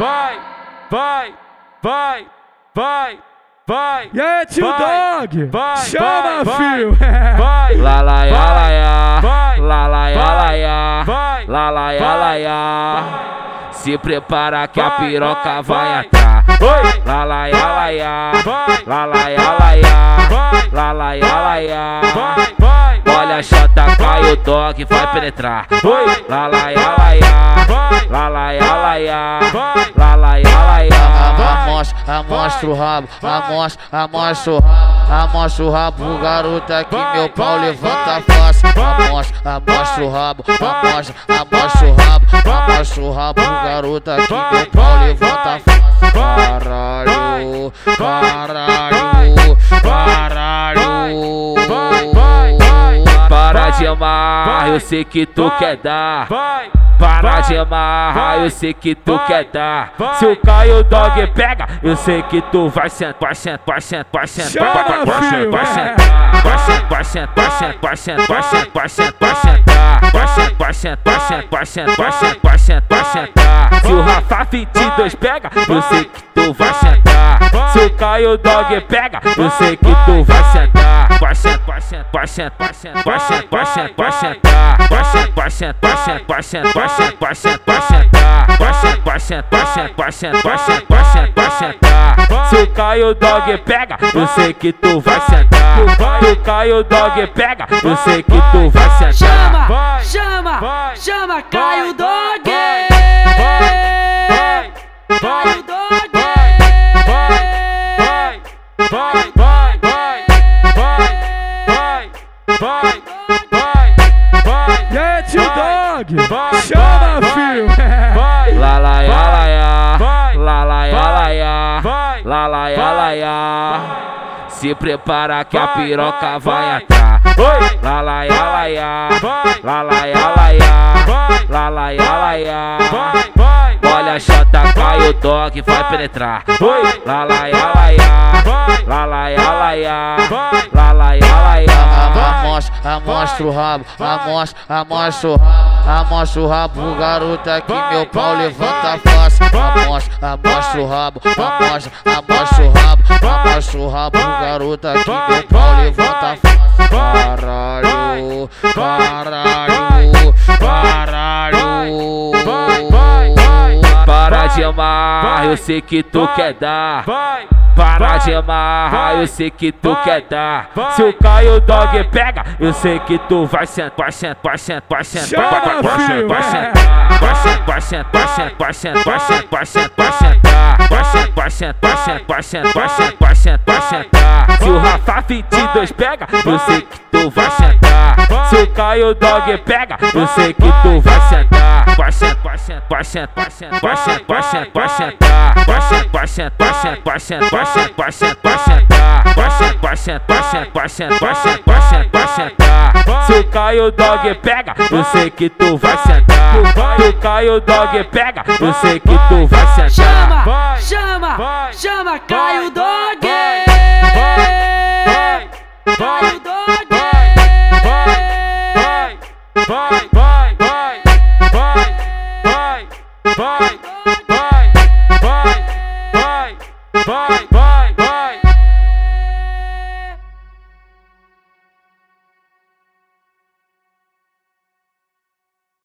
vai, vai, vai, vai, vai. E aí, tio vai, Dog? vai, Chama, vai, filho! vai, Lá lá vai, vai, lá lá vai, lá lá vai. Se prepara que a piroca vai, vai, lá laia laia, vai, lá laia laia, vai, lá laia laia, vai, vai. Olha a chata cai o toque vai penetrar. Lá laia laia, vai, lá laia laia, vai, lá laia laia. Amostra, amostra o rabo, amostra, amostra o rabo amostra o rabo, garota que vai, meu pau vai, levanta a face. Amostra, amostra o rabo, amostra, amostra o rabo, amostra o rabo, garota que vai, meu pau vai, levanta a face. Caralho, caralho, caralho. vai, vai, vai, Para vai, de amar, vai, eu sei que tu vai, quer dar. Para de amar, vai, eu sei que tu quer dar. Se o Caio Dog pega, eu sei que tu vai sentar, vai sentar, vai sentar, vai sentar, vai sentar, vai sentar, vai é. sentar, vai sentar, vai sentar, vai sentar, vai sentar, vai sentar, vai sentar, vai sentar, vai sentar, vai sentar, sentar. Se o Rafa 22 pega, eu sei que tu vai sentar. Se o Caio Dog pega, eu sei que tu vai sentar. Vai sentar, vai sentar, vai sentar, vai sentar, vai sentar, vai sentar, vai sentar, vai sentar, vai sentar, vai sentar, vai sentar, vai sentar, vai sentar, vai sentar, vai sentar, vai sentar, vai sentar. Se o Caio Dog pega, eu sei que tu vai sentar. Se o Caio Dog pega, eu sei que tu vai sentar. Chama, chama, chama Caio Dog! Se prepara que a vai, piroca vai, vai vai. entrar. Oi, Lá lá ya lá ya, vai, lá lá ya lá ya, vai, lá lá ya lá ya. vai, vai, Olha a chata, cai o dog, vai penetrar. Oi, Lá lá ya lá ya, vai, lá lá ya lá ya, vai, lá lá ya lá ya. vai, Amostra, amostra o rabo, vai, amostra, amostra o rabo, amostra o rabo, garota que meu pau levanta vai, Amostra, amostra o rabo, amostra, amostra o rabo, amostra o rabo, garota que meu pau levanta vai, Caralho, caralho, vai, caralho. Para de amar, eu sei que tu quer dar. Para de eu sei que tu quer dar. Se o Caio Dog pega, eu sei que tu vai sentar, vai sentar, vai sentar, vai sentar, é. vai sentar, vai sentar, vai sentar, vai sentar, vai sentar, vai sentar, vai sentar, vai sentar, vai sentar, vai sentar, vai sentar, vai sentar, vai sentar, vai sentar. Se o Rafa 22 pega, eu sei que tu vai sentar. Se o Caio Dog pega, eu sei que tu vai sentar. Vai sentar, vai sentar, vai sentar, vai sentar, vai sentar, vai sentar, vai sentar, vai sentar, vai sentar, vai sentar, vai sentar, vai sentar, vai sentar, vai sentar. Se o Caio Dog pega, eu sei que tu vai sentar. Se o Caio Dog pega, eu sei que tu vai sentar. Chama, chama, chama Caio Dog!